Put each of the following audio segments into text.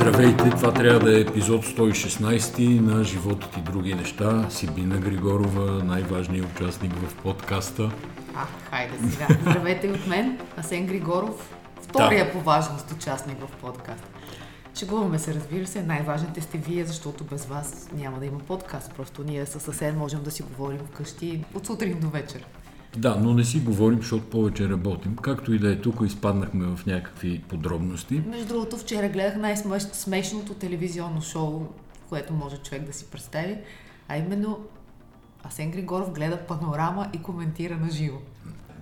Здравейте, това трябва да е епизод 116 на Животът и други неща. Сибина Григорова, най-важният участник в подкаста. А, хайде сега. Здравейте от мен, Асен Григоров, втория да. по важност участник в подкаста. Шегуваме се, разбира се, най-важните сте вие, защото без вас няма да има подкаст. Просто ние с Асен можем да си говорим вкъщи от сутрин до вечер. Да, но не си говорим, защото повече работим. Както и да е тук, изпаднахме в някакви подробности. Между другото, вчера гледах най-смешното телевизионно шоу, което може човек да си представи, а именно Асен Григоров гледа панорама и коментира на живо.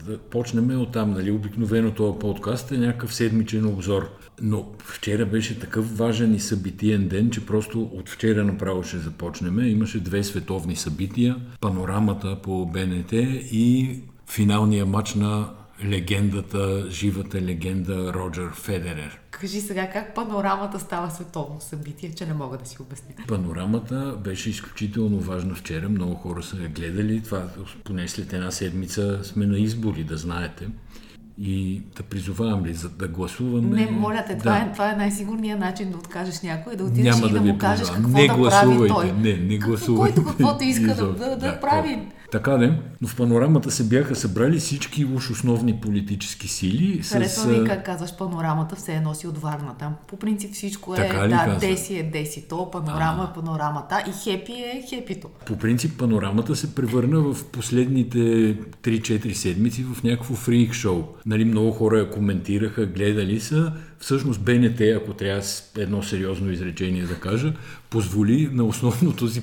Да почнем от там, нали? Обикновено този подкаст е някакъв седмичен обзор. Но вчера беше такъв важен и събитиен ден, че просто от вчера направо ще започнем. Имаше две световни събития. Панорамата по БНТ и финалния матч на легендата, живата легенда Роджер Федерер. Кажи сега как панорамата става световно събитие, че не мога да си обясня. Панорамата беше изключително важна вчера. Много хора са я гледали. Това поне след една седмица сме на избори, да знаете и да призовавам ли за да гласуваме. Не, моля те, това, да. е, това е най-сигурният начин да откажеш някой, да отидеш Няма и да, да му кажеш какво не да прави той. Не, не гласувайте. Който каквото иска да, да, да прави. Така де, но в панорамата се бяха събрали всички уж основни политически сили. Харесва с... ми как казваш панорамата, все е носи от Варна там. По принцип всичко е, така да, каза? деси е десито, панорама а. е панорамата и хепи е хепито. По принцип панорамата се превърна в последните 3-4 седмици в някакво фрик шоу. Нали, много хора я коментираха, гледали са. Всъщност БНТ, ако трябва едно сериозно изречение да кажа, позволи на основното си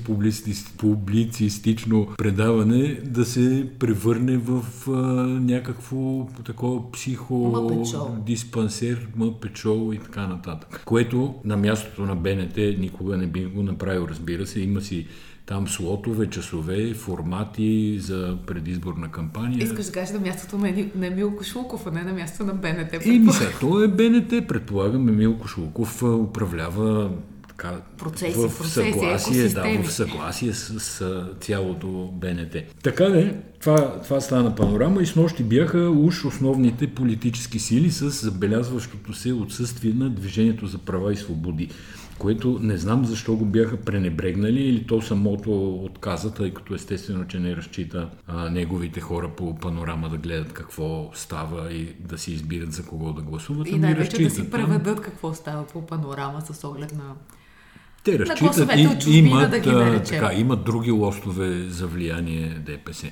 публицистично предаване да се превърне в а, някакво такова психодиспансер, мъпечо и така нататък. Което на мястото на БНТ никога не би го направил, разбира се. Има си там слотове, часове, формати за предизборна кампания. Искаш да кажеш на мястото на, на Милко Шулков, а не на мястото на БНТ. И мисля, то е БНТ, предполагам, Милко Шулков управлява така, процеси, в процеси, съгласие, да, в съгласие с, с цялото БНТ. Така де, това, това стана панорама и с нощи бяха уж основните политически сили с забелязващото се отсъствие на Движението за права и свободи което не знам защо го бяха пренебрегнали или то самото отказа, тъй като естествено, че не разчита а, неговите хора по панорама да гледат какво става и да си избират за кого да гласуват. И ами най-вече да си преведат какво става по панорама с оглед на те разчитат и имат, да ги така, имат други лостове за влияние ДПС.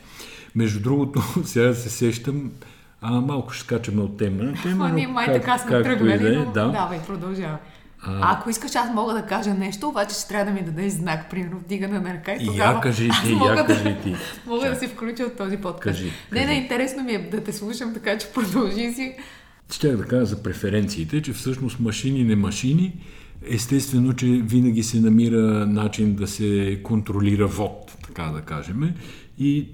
Между другото, сега се сещам, а, малко ще скачаме от тема тема. ние май така сме тръгнали, е, но да. давай, продължавай. А, ако искаш, аз мога да кажа нещо, обаче ще трябва да ми дадеш знак, примерно вдигане на ръка и тогава я кажи ти, мога, я кажи ти. Да, мога да се включа от този подкаст. Кажи, не, кажи. не, интересно ми е да те слушам, така че продължи си. Ще да кажа за преференциите, че всъщност машини, не машини, естествено, че винаги се намира начин да се контролира вод, така да кажем. И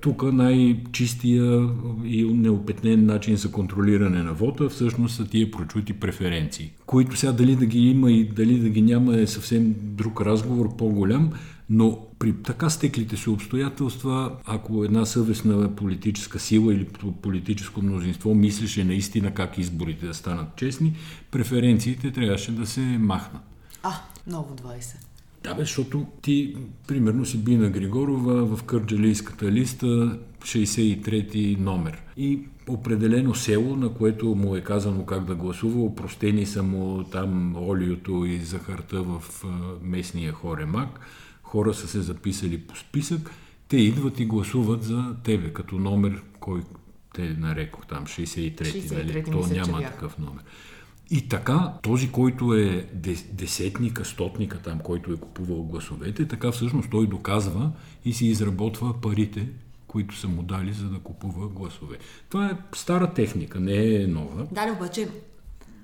тук най-чистия и неопетнен начин за контролиране на вота всъщност са тия прочути преференции, които сега дали да ги има и дали да ги няма е съвсем друг разговор, по-голям, но при така стеклите си обстоятелства, ако една съвестна политическа сила или политическо мнозинство мислеше наистина как изборите да станат честни, преференциите трябваше да се махнат. А, ново 20. Да, бе, защото ти, примерно, си Бина Григорова в Кърджалийската листа 63-ти номер. И определено село, на което му е казано как да гласува, опростени са му там олиото и захарта в местния хоремак. Хора са се записали по списък. Те идват и гласуват за тебе, като номер, кой те нарекох там, 63-ти, 63 нали? То няма такъв номер. И така, този, който е десетника, стотника там, който е купувал гласовете, така всъщност той доказва и си изработва парите, които са му дали, за да купува гласове. Това е стара техника, не е нова. Да, обаче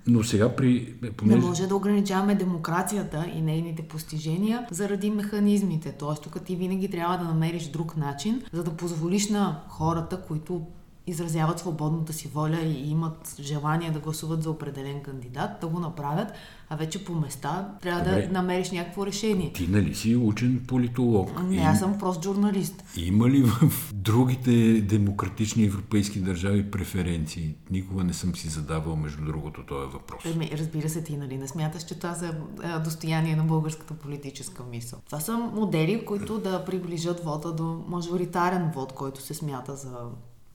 но сега при... Понеже... Не може да ограничаваме демокрацията и нейните постижения заради механизмите. Тоест, тук ти винаги трябва да намериш друг начин, за да позволиш на хората, които изразяват свободната си воля и имат желание да гласуват за определен кандидат, да го направят, а вече по места трябва Добре. да намериш някакво решение. Ти нали си учен политолог? Не, аз съм прост журналист. Има ли в другите демократични европейски държави преференции? Никога не съм си задавал, между другото, този въпрос. Еми, разбира се, ти нали не смяташ, че това са а, достояние на българската политическа мисъл. Това са модели, които да приближат вода до мажоритарен вод, който се смята за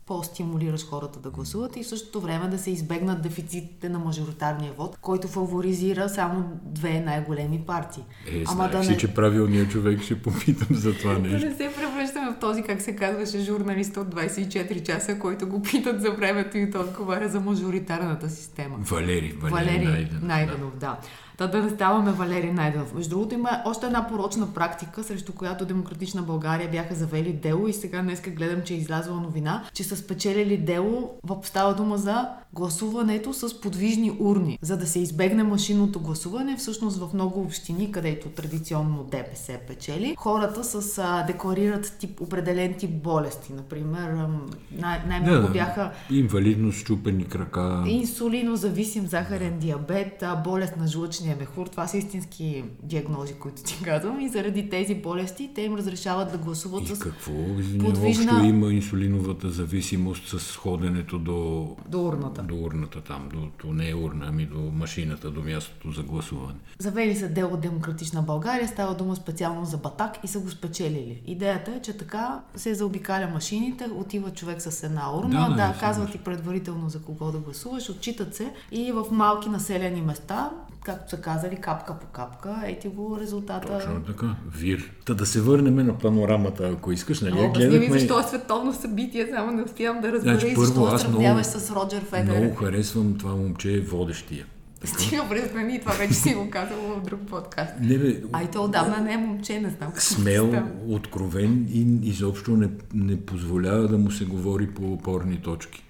по-стимулираш хората да гласуват и в същото време да се избегнат дефицитите на мажоритарния вод, който фаворизира само две най-големи партии. Е, Ама да си, не... че правилният човек ще попитам за това нещо. Да не се превръщаме в този, как се казваше, журналист от 24 часа, който го питат за времето и той отговаря за мажоритарната система. Валери, Валери, Валери Найденов. Найденов, да. да. Та да не ставаме Валери Найденов. Между другото има още една порочна практика, срещу която Демократична България бяха завели дело и сега днеска гледам, че е излязла новина, че са спечелили дело, става дума за гласуването с подвижни урни. За да се избегне машинното гласуване, всъщност в много общини, където традиционно ДПС печели, хората с, а, декларират тип, определен тип болести. Например, най- най-много Да, бяха Инвалидност, щупени крака. инсулинозависим захарен диабет, болест на жлъчния мехур. Това са истински диагнози, които ти казвам. И заради тези болести те им разрешават да гласуват И с какво? Подвижна- общо има инсулиновата зависимост с ходенето до, до урната. до урната там, до, до не е урна, ами до машината, до мястото за гласуване. Завели са дело Демократична България, става дума специално за Батак и са го спечелили. Идеята е, че така се заобикаля машините, отива човек с една урна, Да, да, да, казват ти предварително за кого да гласуваш, отчитат се и в малки населени места, както са казали, капка по капка, ети го резултата. Точно така. Вир. Та да се върнем на панорамата, ако искаш, нали? ми гледахме... защо е световно събитие, само не успявам да разбера Значи, и първо, защо аз сравняваш много- с Роджер Федерер. Много харесвам това момче, водещия. Стига престани, това вече си го казал в друг подкаст. Не, бе, Ай, то отдавна не е момче, не знам. смел, откровен и изобщо не, не позволява да му се говори по опорни точки.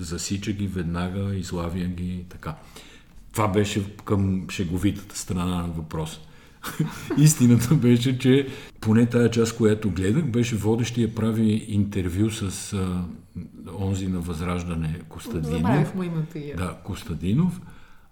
Засича ги веднага, излавя ги така. Това беше към шеговитата страна на въпроса. Истината беше, че поне тая част, която гледах, беше водещия прави интервю с а, онзи на Възраждане Костадинов. Забравих му името и. Да, Костадинов,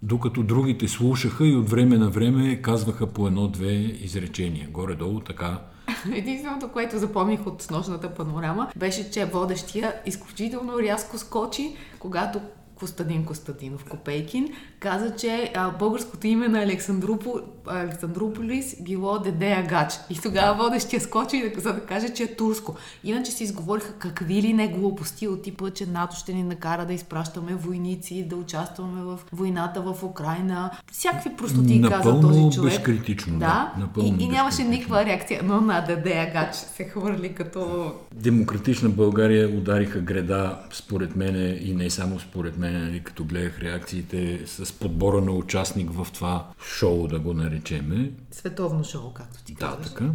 докато другите слушаха и от време на време казваха по едно-две изречения. Горе-долу така. Единственото, което запомних от нощната панорама, беше, че водещия изключително рязко скочи, когато Костадин Костадинов Копейкин каза, че а, българското име на Александропол, Александрополис било Деде Агач. И тогава водещия скочи да, за да каже, че е турско. Иначе се изговориха какви ли не глупости от типа, че НАТО ще ни накара да изпращаме войници, да участваме в войната в Украина. Всякакви простоти каза този човек. безкритично, да. Да, Напълно и, и нямаше никаква реакция, но на Деде Агач се хвърли като Демократична България удариха греда, според мене, и не само според мене, нали, като гледах реакциите с подбора на участник в това шоу, да го наречеме. световно шоу, както ти Да, казваш. така.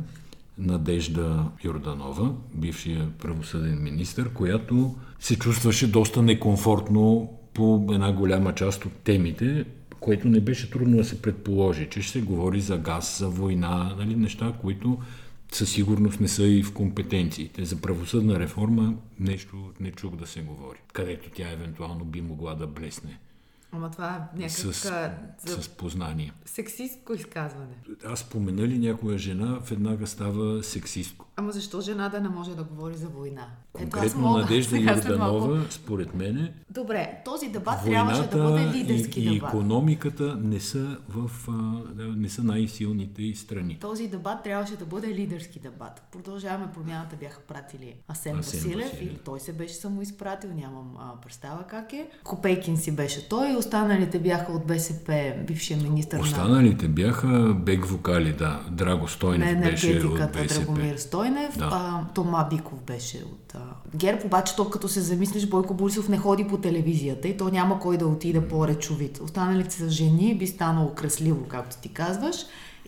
Надежда Йорданова, бившия правосъден министр, която се чувстваше доста некомфортно по една голяма част от темите, което не беше трудно да се предположи, че ще се говори за газ, за война, нали, неща, които със сигурност не са и в компетенциите. За правосъдна реформа нещо не чух да се говори, където тя евентуално би могла да блесне Ама това е някакъв с, за с познание. сексистко изказване. Аз спомена ли някоя жена, веднага става сексистко. Ама защо жена да не може да говори за война? Конкретно мога Надежда Йорданова, според мене, Добре, този дебат трябваше да бъде лидерски и, и дебат. економиката не са, в, а, не са най-силните страни. Този дебат трябваше да бъде лидерски дебат. Продължаваме промяната, бяха пратили Асен, Асен Василев, Василев. или той се беше самоизпратил, нямам а, представа как е. Копейкин си беше той, останалите бяха от БСП, бившия министр на Останалите бяха бек вокали, да. Драго на Стойнев беше от БСП. Драгомир Стойнев, Да. а, Тома Биков беше от а, ГЕРБ, обаче то като се замислиш, Бойко Борисов не ходи по телевизията и то няма кой да отиде по-речовит. Останалите са жени, би станало кресливо, както ти казваш,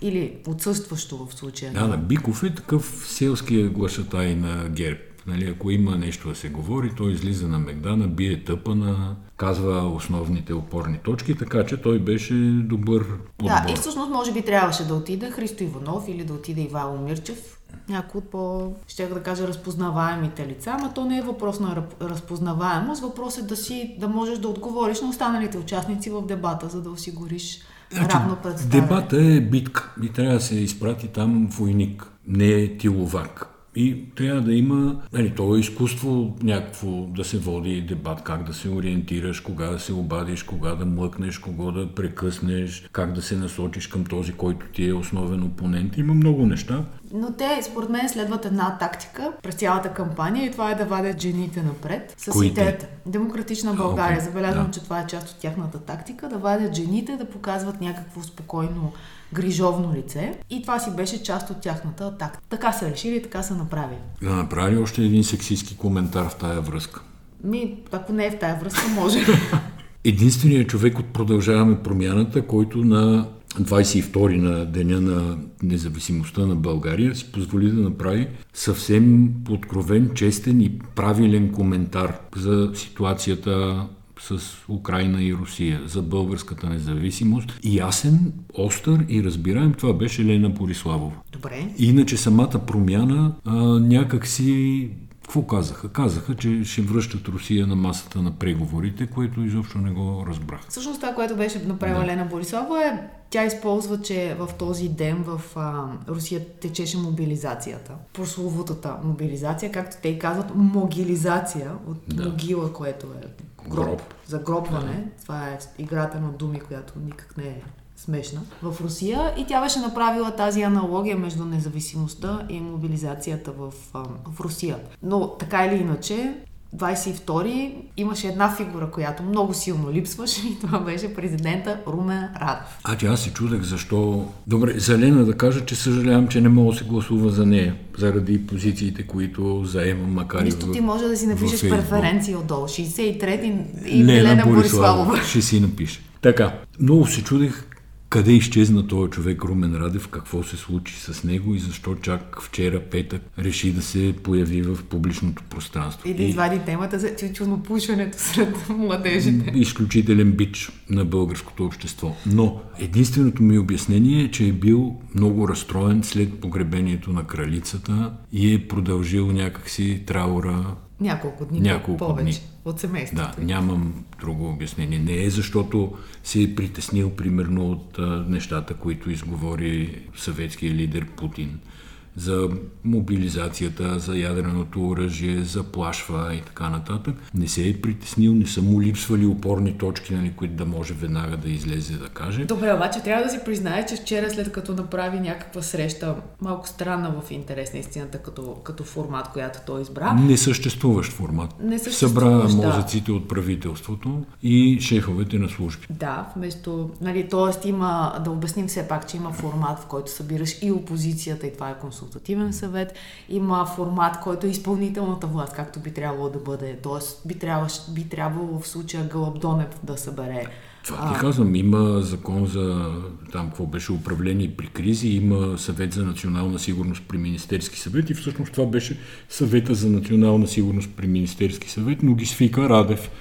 или отсъстващо в случая. Да, да, Биков е такъв селския глашатай на ГЕРБ. Нали, ако има нещо да се говори, той излиза на Мегдана, бие тъпана, казва основните опорни точки, така че той беше добър подбор. Да, и всъщност може би трябваше да отиде Христо Иванов или да отиде Ивайло Мирчев. Някои от по, ще да кажа, разпознаваемите лица, но то не е въпрос на разпознаваемост, въпрос е да си, да можеш да отговориш на останалите участници в дебата, за да осигуриш значи, равно представяне. Дебата е битка и трябва да се изпрати там войник, не е тиловак. И трябва да има, нали, то е изкуство някакво да се води дебат, как да се ориентираш, кога да се обадиш, кога да млъкнеш, кого да прекъснеш, как да се насочиш към този, който ти е основен опонент. Има много неща. Но те, според мен, следват една тактика през цялата кампания и това е да вадят жените напред с Кои идеята. Демократична България. okay. Забелязвам, да. че това е част от тяхната тактика, да вадят жените, да показват някакво спокойно грижовно лице и това си беше част от тяхната атака. Така са решили така са направили. Да направи още един сексистски коментар в тая връзка. Ми, ако не е в тая връзка, може. Единственият човек от Продължаваме промяната, който на 22 на деня на независимостта на България си позволи да направи съвсем откровен, честен и правилен коментар за ситуацията с Украина и Русия, за българската независимост. Ясен, остър и разбираем, това беше Лена Бориславова. Добре. Иначе самата промяна а, някак си какво казаха? Казаха, че ще връщат Русия на масата на преговорите, което изобщо не го разбрах. Всъщност това, което беше направила да. Лена Борисова е, тя използва, че в този ден в а, Русия течеше мобилизацията. Прословутата мобилизация, както те и казват, могилизация от да. могила, което е гроб, гроб. загробване. Да. Това е играта на думи, която никак не е смешна, в Русия и тя беше направила тази аналогия между независимостта и мобилизацията в, в Русия. Но така или иначе, 22 имаше една фигура, която много силно липсваше и това беше президента Румен Радов. А тя си чудех защо... Добре, за Лена да кажа, че съжалявам, че не мога да се гласува за нея, заради позициите, които заема, макар Нищо и ти може да си напишеш преференции отдолу. 63 и Лена, Лена Бориславова. Ще си напише. Така, много се чудех къде изчезна този човек Румен Радев, какво се случи с него и защо чак вчера, петък, реши да се появи в публичното пространство. И да извади темата за тютюнопушенето сред младежите. Изключителен бич на българското общество. Но единственото ми обяснение е, че е бил много разстроен след погребението на кралицата и е продължил някакси траура няколко дни Няколко повече дни. от семейството. Да, нямам друго обяснение. Не е защото се е притеснил примерно от а, нещата, които изговори съветския лидер Путин за мобилизацията, за ядреното оръжие, за плашва и така нататък. Не се е притеснил, не са му липсвали опорни точки, нали, които да може веднага да излезе да каже. Добре, обаче трябва да си признае, че вчера след като направи някаква среща, малко странна в интерес на истината като, като формат, която той избра. Несъществуващ формат. Не Събра да. мозъците от правителството и шефовете на служби. Да, вместо, нали, т.е. има, да обясним все пак, че има формат, в който събираш и опозицията и това е консултативен съвет, има формат, който е изпълнителната власт, както би трябвало да бъде. Тоест би трябвало, би трябвало в случая Гълъбдонев да събере това ти казвам, има закон за там какво беше управление при кризи, има съвет за национална сигурност при Министерски съвет и всъщност това беше съвета за национална сигурност при Министерски съвет, но ги свика Радев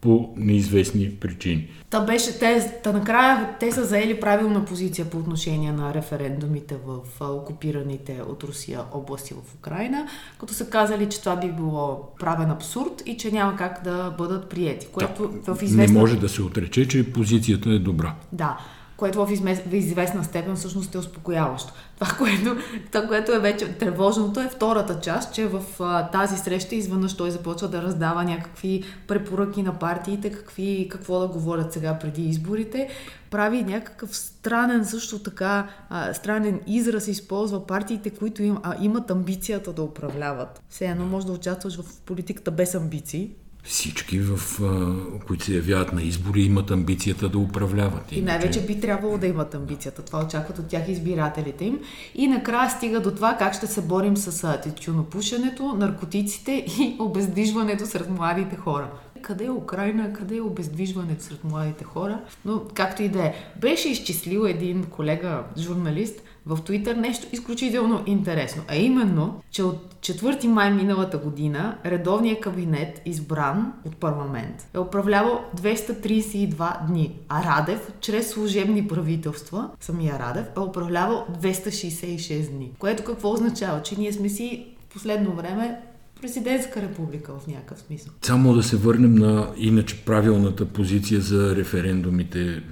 по неизвестни причини. Та беше, те, та накрая те са заели правилна позиция по отношение на референдумите в окупираните от Русия области в Украина, като са казали, че това би било правен абсурд и че няма как да бъдат приети. Което да, в известна... Не може да се отрече, че позицията е добра. Да което в, известна степен всъщност е успокояващо. Това което, това, което е вече тревожното е втората част, че в а, тази среща изведнъж той започва да раздава някакви препоръки на партиите, какви, какво да говорят сега преди изборите. Прави някакъв странен също така, а, странен израз използва партиите, които им, а, имат амбицията да управляват. Все едно може да участваш в политиката без амбиции, всички, в, а, които се явяват на избори, имат амбицията да управляват. И най-вече би трябвало да имат амбицията. Това очакват от тях избирателите им. И накрая стига до това как ще се борим с тютюнопушенето, наркотиците и обездвижването сред младите хора. къде е Украина, къде е обездвижването сред младите хора. Но както и да е, беше изчислил един колега, журналист, в Твитър нещо изключително интересно, а именно, че от 4 май миналата година редовният кабинет, избран от парламент, е управлявал 232 дни, а Радев, чрез служебни правителства, самия Радев, е управлявал 266 дни. Което какво означава? Че ние сме си в последно време президентска република в някакъв смисъл. Само да се върнем на иначе правилната позиция за референдумите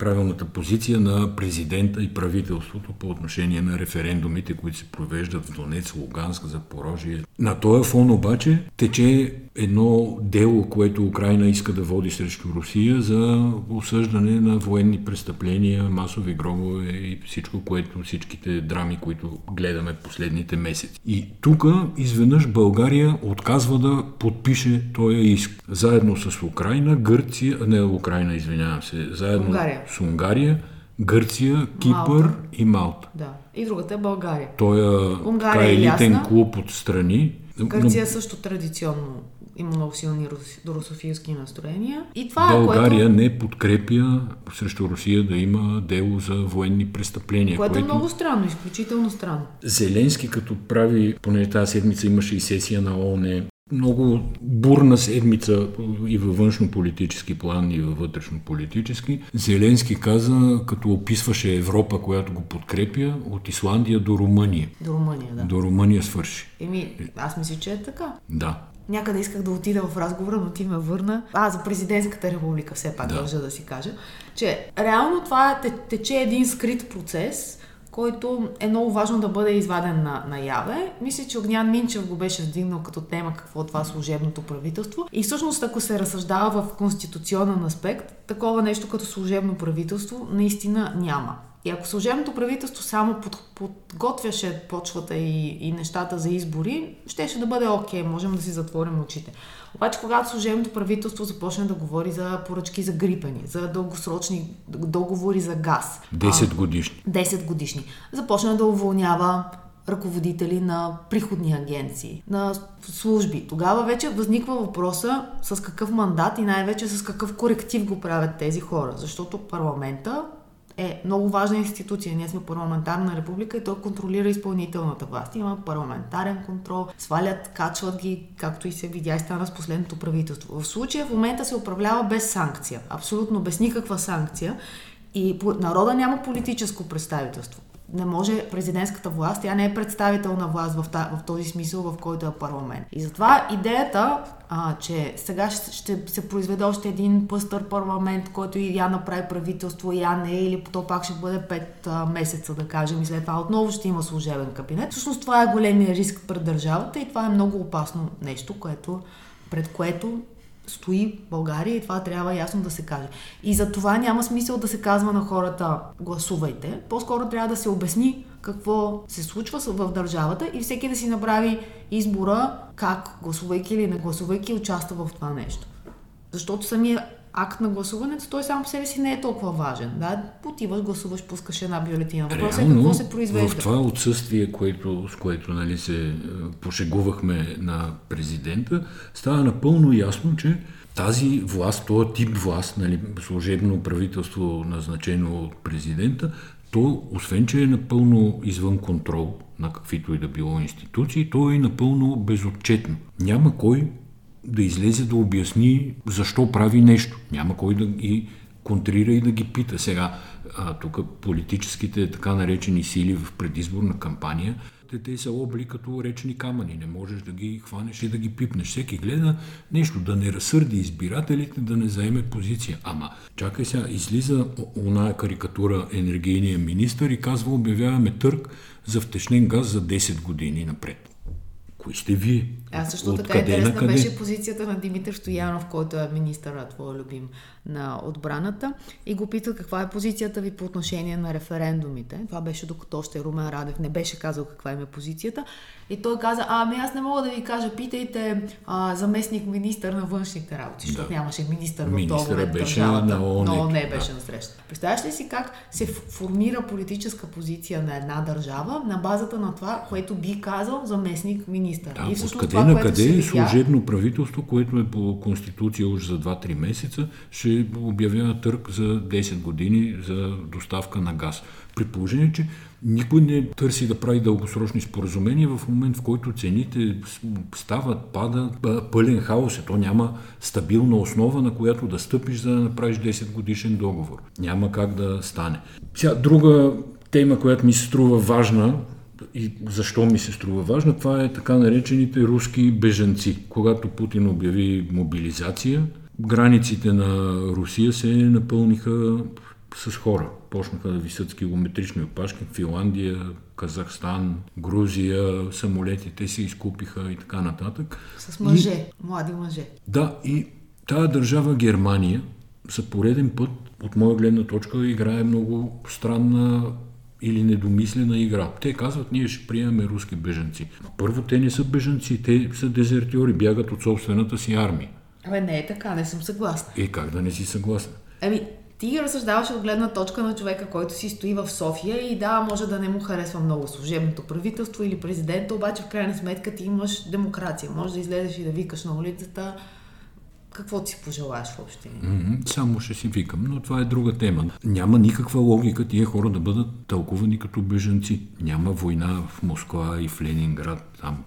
правилната позиция на президента и правителството по отношение на референдумите, които се провеждат в Донец, Луганск, Запорожие. На този фон обаче тече едно дело, което Украина иска да води срещу Русия за осъждане на военни престъпления, масови гробове и всичко, което, всичките драми, които гледаме последните месеци. И тук изведнъж България отказва да подпише този иск. Заедно с Украина, Гърция, не Украина, извинявам се, заедно Унгария. С Унгария, Гърция, Кипър Малта. и Малта. Да. И другата е България. Той е така е елитен ясна. клуб от страни. Гърция също традиционно има много силни рус- русофилски настроения. И това е България което, не подкрепя срещу Русия да има дело за военни престъпления. което е много странно, изключително странно. Зеленски като прави, поне тази седмица имаше и сесия на ООН, много бурна седмица и във външно-политически план, и във вътрешно-политически. Зеленски каза, като описваше Европа, която го подкрепя, от Исландия до Румъния. До Румъния, да. До Румъния свърши. Еми, аз мисля, че е така. Да. Някъде исках да отида в разговора, но ти ме върна. А, за президентската република все пак Да. дължа да си кажа, че реално това те- тече един скрит процес, който е много важно да бъде изваден на, наяве. Мисля, че Огнян Минчев го беше вдигнал като тема какво е това служебното правителство. И всъщност, ако се разсъждава в конституционен аспект, такова нещо като служебно правителство наистина няма. И ако служебното правителство само под, подготвяше почвата и, и нещата за избори, щеше да бъде окей, можем да си затворим очите. Обаче, когато служебното правителство започне да говори за поръчки за грипани, за дългосрочни договори за газ, 10 годишни. 10 годишни, започна да уволнява ръководители на приходни агенции, на служби. Тогава вече възниква въпроса с какъв мандат и най-вече с какъв коректив го правят тези хора. Защото парламента е много важна институция. Ние сме парламентарна република и той контролира изпълнителната власт. Има парламентарен контрол, свалят, качват ги, както и се видя и стана с последното правителство. В случая в момента се управлява без санкция, абсолютно без никаква санкция и народа няма политическо представителство. Не може президентската власт, тя не е представителна власт в, в този смисъл, в който е парламент. И затова идеята, а, че сега ще, ще се произведе още един пъстър парламент, който и я направи правителство, и я не, или то пак ще бъде 5 месеца, да кажем, и след това отново ще има служебен кабинет. Всъщност това е големия риск пред държавата и това е много опасно нещо, което, пред което стои България и това трябва ясно да се каже. И за това няма смисъл да се казва на хората гласувайте. По-скоро трябва да се обясни какво се случва в държавата и всеки да си направи избора как, гласувайки или не гласувайки, участва в това нещо. Защото самия акт на гласуването, той сам по себе си не е толкова важен. Да? Отиваш, гласуваш, пускаш една бюлетина. Въпросът е какво се произвежда. в това отсъствие, което, с което нали, се е, пошегувахме на президента, става напълно ясно, че тази власт, този тип власт, нали, служебно правителство, назначено от президента, то, освен че е напълно извън контрол на каквито и да било институции, то е напълно безотчетно. Няма кой да излезе да обясни защо прави нещо. Няма кой да ги контрира и да ги пита. Сега, а, тук политическите така наречени сили в предизборна кампания, те, те са обли като речни камъни. Не можеш да ги хванеш и да ги пипнеш. Всеки гледа нещо, да не разсърди избирателите, да не заеме позиция. Ама, чакай сега, излиза оная карикатура енергийния министр и казва, обявяваме търг за втечнен газ за 10 години напред. Кои сте вие? А също така Откъде интересна накъде? беше позицията на Димитър Стоянов, който е министъра, твой любим, на отбраната. И го питат каква е позицията ви по отношение на референдумите. Това беше докато още Румен Радев не беше казал каква им е позицията. И той каза, ами аз не мога да ви кажа, питайте а, заместник министър на външните работи, защото Да. нямаше министър в Министърът договор беше държавата. на ООН. Но не беше Да. на среща. Представяш ли си как се формира политическа позиция на една държава на базата на това, което би казал заместник министър. Да, и откъде това, на къде е видя- служебно правителство, което е по конституция уж за 2-3 месеца, ще обявява търг за 10 години за доставка на газ. При положение, че никой не търси да прави дългосрочни споразумения в момент, в който цените стават, падат, пълен хаос е. То няма стабилна основа, на която да стъпиш, за да направиш 10 годишен договор. Няма как да стане. Сега, друга тема, която ми се струва важна, и защо ми се струва важна, това е така наречените руски бежанци. Когато Путин обяви мобилизация, границите на Русия се напълниха с хора. Почнаха да висят с километрични опашки. Финландия, Казахстан, Грузия, самолетите се изкупиха и така нататък. С мъже, млади мъже. Да, и тая държава Германия за пореден път, от моя гледна точка, играе много странна или недомислена игра. Те казват, ние ще приемаме руски бежанци. Първо, те не са бежанци, те са дезертьори, бягат от собствената си армия. Абе, не е така, не съм съгласна. Е, как да не си съгласна? Ами, ти разсъждаваш от гледна точка на човека, който си стои в София и да, може да не му харесва много служебното правителство или президента, обаче в крайна сметка ти имаш демокрация. Може да излезеш и да викаш на улицата какво ти пожелаеш въобще. Само ще си викам, но това е друга тема. Няма никаква логика тия хора да бъдат тълкувани като бежанци. Няма война в Москва и в Ленинград, там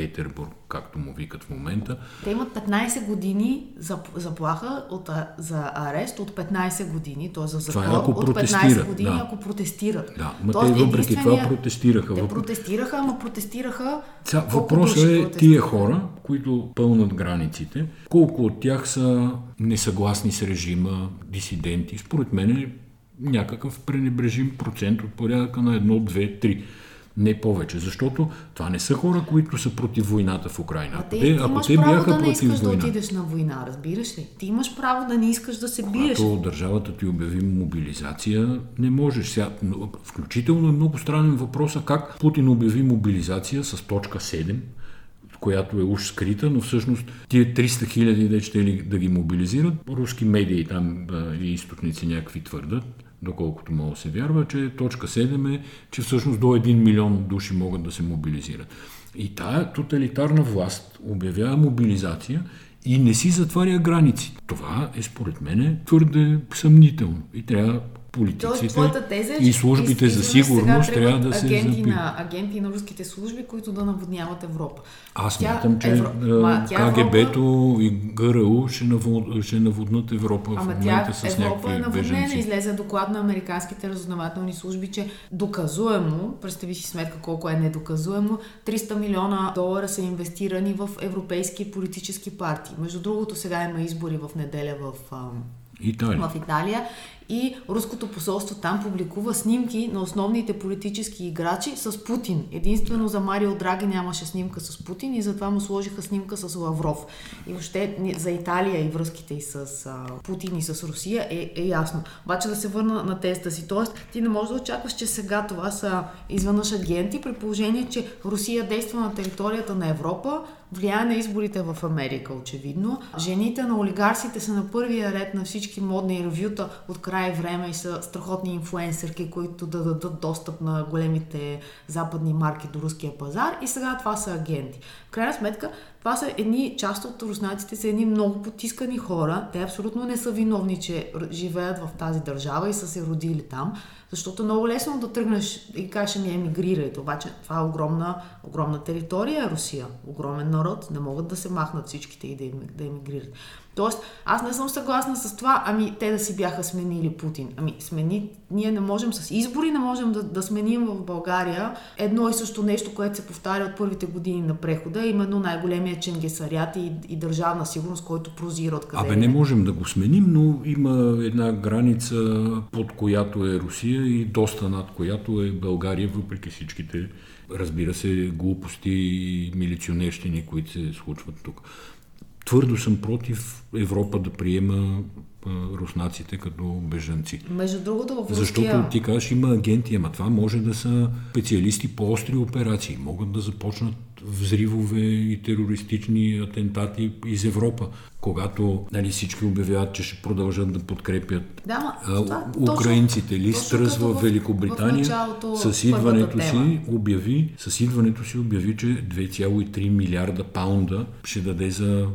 Петербург, както му викат в момента. Те имат 15 години за, заплаха от, за арест от 15 години, т.е. за Това е, затвор ако от 15 протестират, години, да. ако протестират. Да, ма Тоест, те въпреки това протестираха. Те протестираха, ама протестираха. Колко въпросът е тия хора, които пълнат границите, колко от тях са несъгласни с режима, дисиденти. Според мен е някакъв пренебрежим процент от порядъка на 1, 2, 3. Не повече, защото това не са хора, които са против войната в Украина. А Ако те, ако имаш те право бяха да против искаш да война, отидеш на война, разбираш ли? Ти имаш право да не искаш да се биеш. когато държавата ти обяви мобилизация, не можеш. Сега, но включително е много странен въпросът как Путин обяви мобилизация с точка 7, която е уж скрита, но всъщност тия 300 хиляди де ще ли да ги мобилизират, руски медии там а, и източници някакви твърдат, доколкото мога се вярва, че точка 7 е, че всъщност до 1 милион души могат да се мобилизират. И тая тоталитарна власт обявява мобилизация и не си затваря граници. Това е според мен твърде съмнително и трябва политиците теза е, и службите за сигурност трябва да се агенти запитат. на, агенти на руските служби, които да наводняват Европа. Аз Тя- смятам, че Евро-. Ма, тя КГБ-то и ГРУ ще, навод... ще наводнат Европа Ама в тя момента с Европа е наводнена. беженци. Излезе доклад на американските разузнавателни служби, че доказуемо, представи си сметка колко е недоказуемо, 300 милиона долара са инвестирани в европейски политически партии. Между другото, сега има избори в неделя в Италия. в Италия и руското посолство там публикува снимки на основните политически играчи с Путин. Единствено за Марио Драги нямаше снимка с Путин и затова му сложиха снимка с Лавров. И въобще за Италия и връзките и с а, Путин и с Русия е, е ясно. Обаче да се върна на тезата си. Тоест, ти не можеш да очакваш, че сега това са извънъж агенти, при положение, че Русия действа на територията на Европа, влияе на изборите в Америка, очевидно. Жените на олигарсите са на първия ред на всички модни ревюта от край време и са страхотни инфуенсърки, които да дадат достъп на големите западни марки до руския пазар и сега това са агенти. В крайна сметка, това са едни, част от руснаците са едни много потискани хора. Те абсолютно не са виновни, че живеят в тази държава и са се родили там, защото много лесно да тръгнеш и кажеш ми емигрирайте. Обаче това е огромна, огромна територия Русия, огромен народ, не могат да се махнат всичките и да емигрират. Тоест, аз не съм съгласна с това, ами те да си бяха сменили Путин. Ами смени, ние не можем с избори, не можем да, да сменим в България едно и също нещо, което се повтаря от първите години на прехода, именно най-големия ченгесарят и, и държавна сигурност, който прозира от къде Абе, не можем да го сменим, но има една граница, под която е Русия и доста над която е България, въпреки всичките, разбира се, глупости и милиционерщини, които се случват тук. Твърдо съм против Европа да приема руснаците като бежанци. Между другото, в руския... Защото ти кажеш, има агенти, ама това може да са специалисти по остри операции. Могат да започнат взривове и терористични атентати из Европа когато нали, всички обявяват, че ще продължат да подкрепят да, а, това, украинците. Ли Тръс в, Великобритания в с идването си обяви, с идването си обяви, че 2,3 милиарда паунда ще даде за а,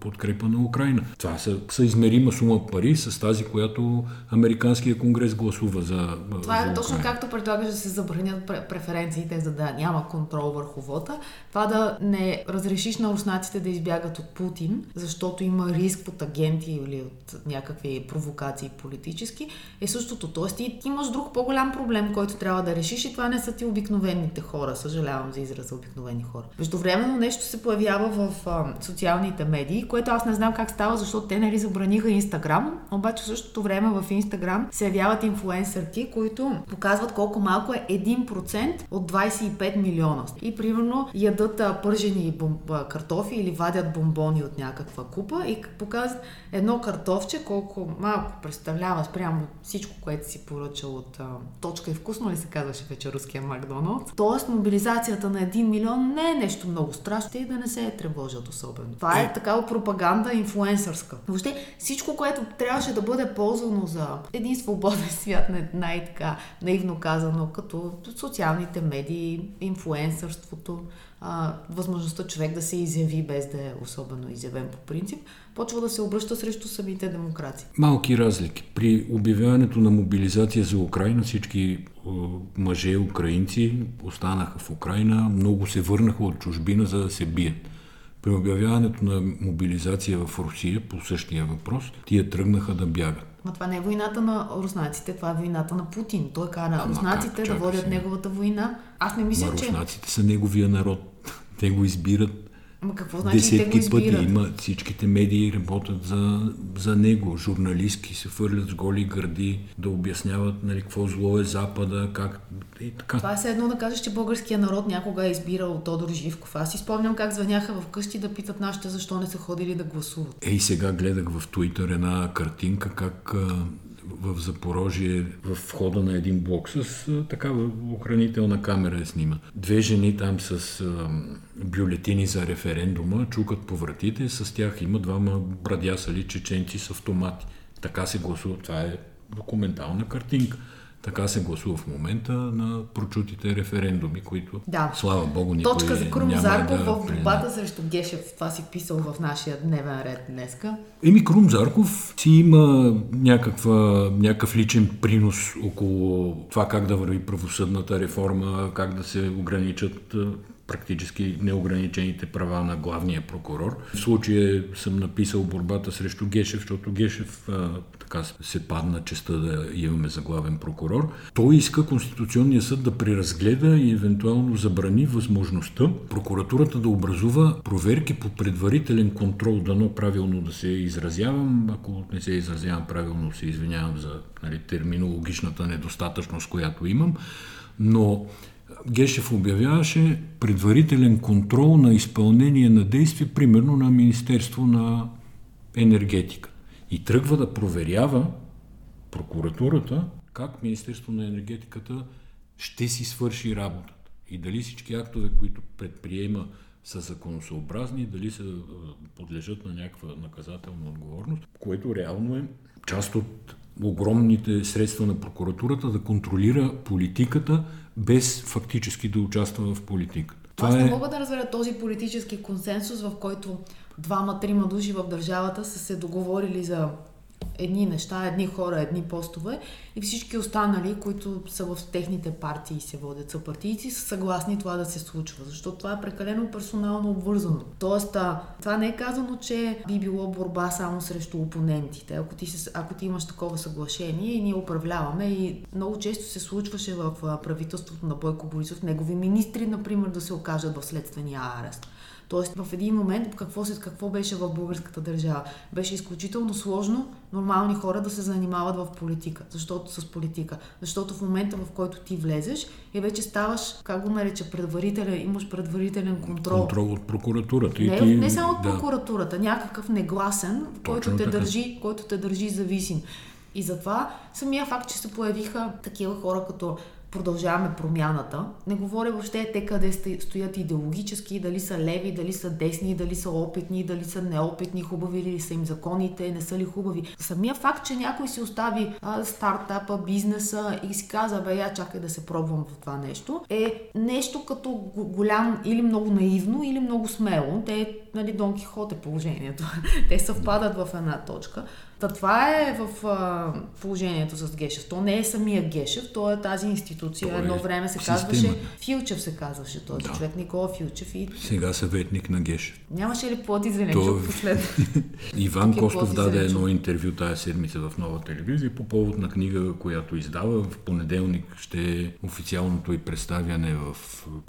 подкрепа на Украина. Това са, са измерима сума пари с тази, която Американския конгрес гласува за Това е за точно както предлагаш да се забранят преференциите, за да няма контрол върху вода. Това да не разрешиш на руснаците да избягат от Путин, защото има риск от агенти или от някакви провокации политически, е същото. Тоест ти имаш друг по-голям проблем, който трябва да решиш и това не са ти обикновените хора. Съжалявам за израза обикновени хора. Междувременно нещо се появява в а, социалните медии, което аз не знам как става, защото те нали забраниха Инстаграм, обаче в същото време в Инстаграм се явяват инфлуенсърки, които показват колко малко е 1% от 25 милиона. И примерно ядат а, пържени бомб, картофи или вадят бомбони от някаква купа и показват едно картофче, колко малко представлява спрямо всичко, което си поръчал от а, точка и вкусно ли се казваше вече руския Макдоналдс. Тоест мобилизацията на 1 милион не е нещо много страшно и да не се е тревожат особено. Това е такава пропаганда инфлуенсърска. Въобще всичко, което трябваше да бъде ползвано за един свободен свят, най-така наивно казано, като социалните медии, инфлуенсърството, а, възможността човек да се изяви без да е особено изявен по принцип, почва да се обръща срещу самите демокрации. Малки разлики. При обявяването на мобилизация за Украина всички мъже украинци останаха в Украина, много се върнаха от чужбина, за да се бият. При обявяването на мобилизация в Русия по същия въпрос, тия тръгнаха да бягат. Но това не е войната на руснаците, това е войната на Путин. Той кара руснаците да водят неговата война. Аз не мисля, Ма, че... руснаците са неговия народ. Те го избират Ама какво значи Десетки те го пъти има, всичките медии работят за, за него. Журналистки се фърлят с голи гърди да обясняват нали, какво зло е Запада, как и така. Това е едно да кажеш, че българския народ някога е избирал Тодор Живков. Аз си спомням как звъняха в къщи да питат нашите защо не са ходили да гласуват. Ей, сега гледах в Туитър една картинка как в Запорожие, в входа на един блок с такава охранителна камера е снима. Две жени там с бюлетини за референдума чукат по вратите, с тях има двама брадясали чеченци с автомати. Така се гласува. Това е документална картинка. Така се гласува в момента на прочутите референдуми, които, да. слава Богу, никой Точка за Крум Зарков да в борбата срещу Гешев. Това си писал в нашия дневен ред днеска. Еми, Крум Зарков си има някаква, някакъв личен принос около това как да върви правосъдната реформа, как да се ограничат практически неограничените права на главния прокурор. В случая съм написал борбата срещу Гешев, защото Гешев а, така се падна честа да имаме за главен прокурор. Той иска Конституционния съд да преразгледа и евентуално забрани възможността прокуратурата да образува проверки по предварителен контрол, дано правилно да се изразявам. Ако не се изразявам правилно, се извинявам за нали, терминологичната недостатъчност, която имам. Но Гешев обявяваше предварителен контрол на изпълнение на действия, примерно на Министерство на енергетика. И тръгва да проверява прокуратурата как Министерство на енергетиката ще си свърши работата. И дали всички актове, които предприема са законосъобразни, дали се подлежат на някаква наказателна отговорност, което реално е част от огромните средства на прокуратурата да контролира политиката без фактически да участва в политиката. Това Аз не е... мога да разбера този политически консенсус, в който двама-трима души в държавата са се договорили за едни неща, едни хора, едни постове и всички останали, които са в техните партии и се водят са партийци, са съгласни това да се случва, защото това е прекалено персонално обвързано. Тоест, това не е казано, че би било борба само срещу опонентите. Ако ти, ако ти имаш такова съглашение и ние управляваме и много често се случваше в правителството на Бойко Борисов, негови министри, например, да се окажат в следствения арест. Тоест в един момент какво, се, какво беше в българската държава? Беше изключително сложно нормални хора да се занимават в политика, защото с политика. Защото в момента, в който ти влезеш и вече ставаш, как го нареча, предварителен, имаш предварителен контрол. Контрол от прокуратурата. Не, и ти, не само от да. прокуратурата, някакъв негласен, който те, така. държи, който те държи зависим. И затова самия факт, че се появиха такива хора като продължаваме промяната. Не говоря въобще те къде стоят идеологически, дали са леви, дали са десни, дали са опитни, дали са неопитни, хубави ли са им законите, не са ли хубави. Самия факт, че някой си остави а, стартапа, бизнеса и си каза, бе, я чакай да се пробвам в това нещо, е нещо като го- голям или много наивно, или много смело. Те, нали, Дон Кихот е положението. Те съвпадат в една точка. Та това е в а, положението с Гешев. То не е самия Гешев, то е тази институция. То е Едно време се система. казваше Филчев се казваше този Да. човек, Никола Филчев. И Сега съветник на Гешев. нямаше ли плод и зеленчук То- последно? Иван Тук е Костов и даде едно интервю тая седмица в нова телевизия по повод на книга, която издава. В понеделник ще е официалното и представяне в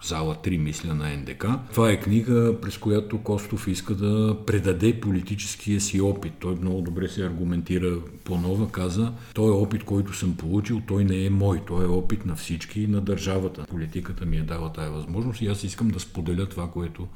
зала 3, мисля, на НДК. Това е книга, през която Костов иска да предаде политическия си опит. Той много добре се аргументира по нова, каза, той е опит, който съм получил, той не е мой, той е опит на всички и на държавата. Политиката ми е дала тая възможност и аз искам да споделя това, което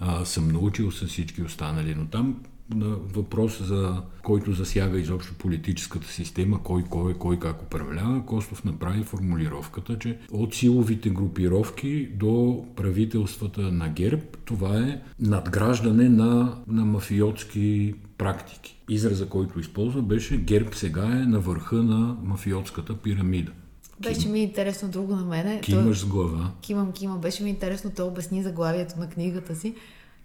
а, съм научил с всички останали. Но там на въпрос, за който засяга изобщо политическата система, кой кой кой как управлява, Костов направи формулировката, че от силовите групировки до правителствата на ГЕРБ, това е надграждане на, на мафиотски практики. Израза, който използва, беше ГЕРБ сега е на върха на мафиотската пирамида. Беше ми интересно друго на мене. Кимаш с глава. Кимам, кимам. Беше ми интересно, той обясни заглавието на книгата си.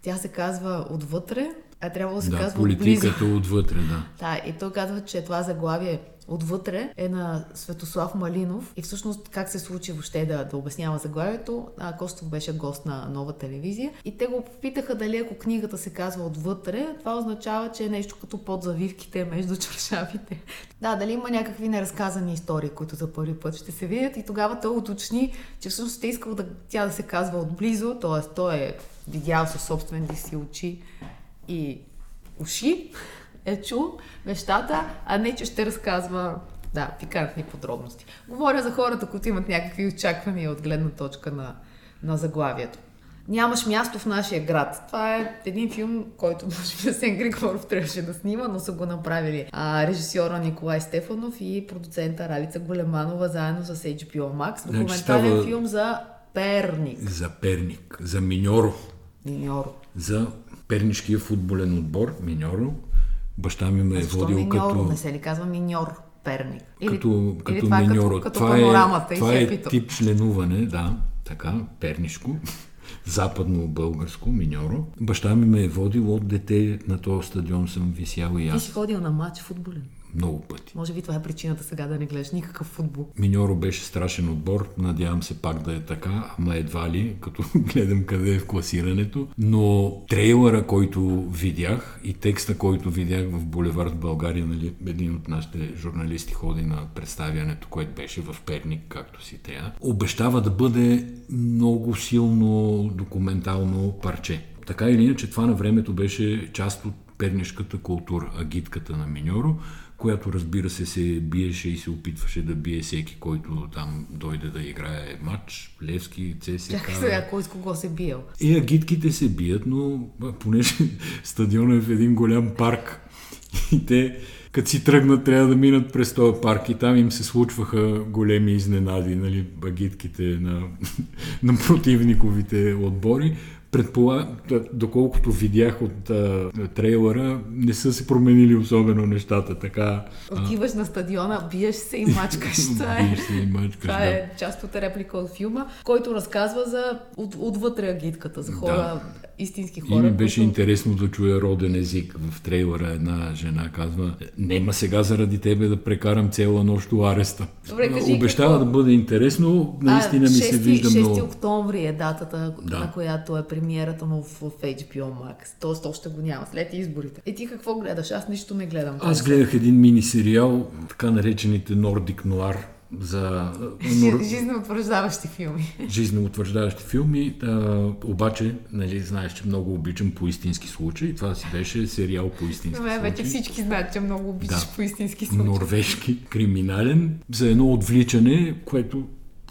Тя се казва Отвътре, а трябва да се Да, казва Отблизо. политиката отвътре, да. Да, и той казва, че това заглавие отвътре е на Светослав Малинов и всъщност как се случи въобще да, да обяснява заглавието. А, Костов беше гост на нова телевизия и те го попитаха дали ако книгата се казва отвътре, това означава, че е нещо като под завивките между чаршафите. Да, дали има някакви неразказани истории, които за първи път ще се видят и тогава той уточни, че всъщност е искал да, тя да се казва отблизо, т.е. той е видял със собствените си очи и уши, е чул нещата, а не, че ще разказва да, пикантни подробности. Говоря за хората, които имат някакви очаквания от гледна точка на, на заглавието. Нямаш място в нашия град. Това е един филм, който може би Асен Григоров трябваше да снима, но са го направили а, режисьора Николай Стефанов и продуцента Ралица Големанова заедно с HBO Max. Документален става- филм за Перник. За Перник, за Миньоро, Миньоро. за пернишкия футболен отбор Миньоро. Баща ми ме е водил Миньоро? като... Не се ли казва Миньор Перник? като, или като това е миньоро. като, като това е, панорамата това и е хепито. тип членуване, да, така, пернишко, западно българско, миньоро. Баща ми ме е водил от дете, на този стадион съм висял и Ти аз си ходил на матч футболен. Много пъти. Може би това е причината сега да не гледаш никакъв футбол. Миньоро беше страшен отбор, надявам се пак да е така, ама едва ли, като гледам къде е в класирането. Но трейлера, който видях и текста, който видях в Булевард България, нали, един от нашите журналисти ходи на представянето, което беше в Перник, както си трябва, обещава да бъде много силно документално парче. Така или иначе, това на времето беше част от пернишката култура, агитката на Миньоро, която разбира се се биеше и се опитваше да бие всеки, който там дойде да играе матч, Левски, ЦСКА. Чакай сега, кой с кого се биел? И агитките се бият, но понеже стадиона е в един голям парк и те като си тръгнат, трябва да минат през този парк и там им се случваха големи изненади, нали, агитките на, на противниковите отбори. Предполагам, доколкото видях от а, трейлера, не са се променили особено нещата, така... а, Отиваш на стадиона, биеш се и мачкаш. Е, биеш се и мачкаш, това да. е част от реплика от филма, който разказва за от, отвътре агитката, за хора, истински И хора. ми беше които... интересно да чуя роден език. В трейлера една жена казва, нема сега заради тебе да прекарам цяла нощ у ареста. Добре, кажи Обещава какво- да бъде интересно, наистина а, ми се 6, вижда 6 много... октомври е датата, Да. на която е премиерата му в, в HBO Max. Тоест още го няма, след изборите. И ти какво гледаш? Аз нищо не гледам. Аз гледах един мини сериал, така наречените Nordic Noir за нор... жизнеутвърждаващи филми. Жизнеутвърждаващи филми, а, обаче, нали, знаеш, че много обичам по истински случаи. Това си беше сериал по истински случаи. Вече всички знаят, че много обичаш да. по истински случаи. Норвежки, криминален, за едно отвличане, което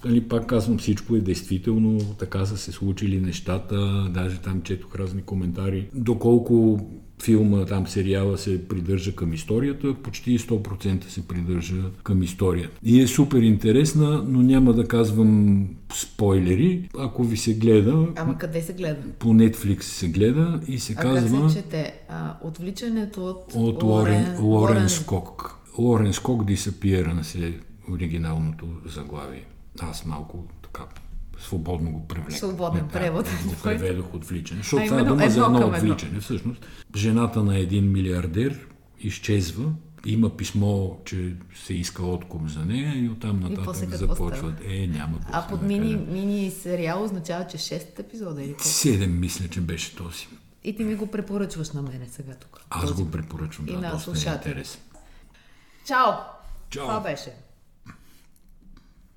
Нали, пак казвам, всичко е действително, така са се случили нещата, даже там четох разни коментари. Доколко филма, там сериала се придържа към историята, почти 100% се придържа към историята. И е супер интересна, но няма да казвам спойлери. Ако ви се гледа... Ама къде се гледа? По Netflix се гледа и се а казва... Как се чете? А, отвличането от... От Лорен, Лорен, Лорен Скок. Лорен Скок Disappearance е оригиналното заглавие. Аз малко така свободно го превлек. Свободен да, превод. Го преведох отвличане. Защото това е дума за едно отвличане. Всъщност, жената на един милиардер изчезва, има писмо, че се иска откуп за нея и оттам нататък започват. Е, няма А под мини, мини сериал означава, че 6 епизода или колко? 7 мисля, че беше този. И ти ми го препоръчваш на мене сега тук. Аз този. го препоръчвам, и да, на доста е интересен. Чао! Чао! Това беше.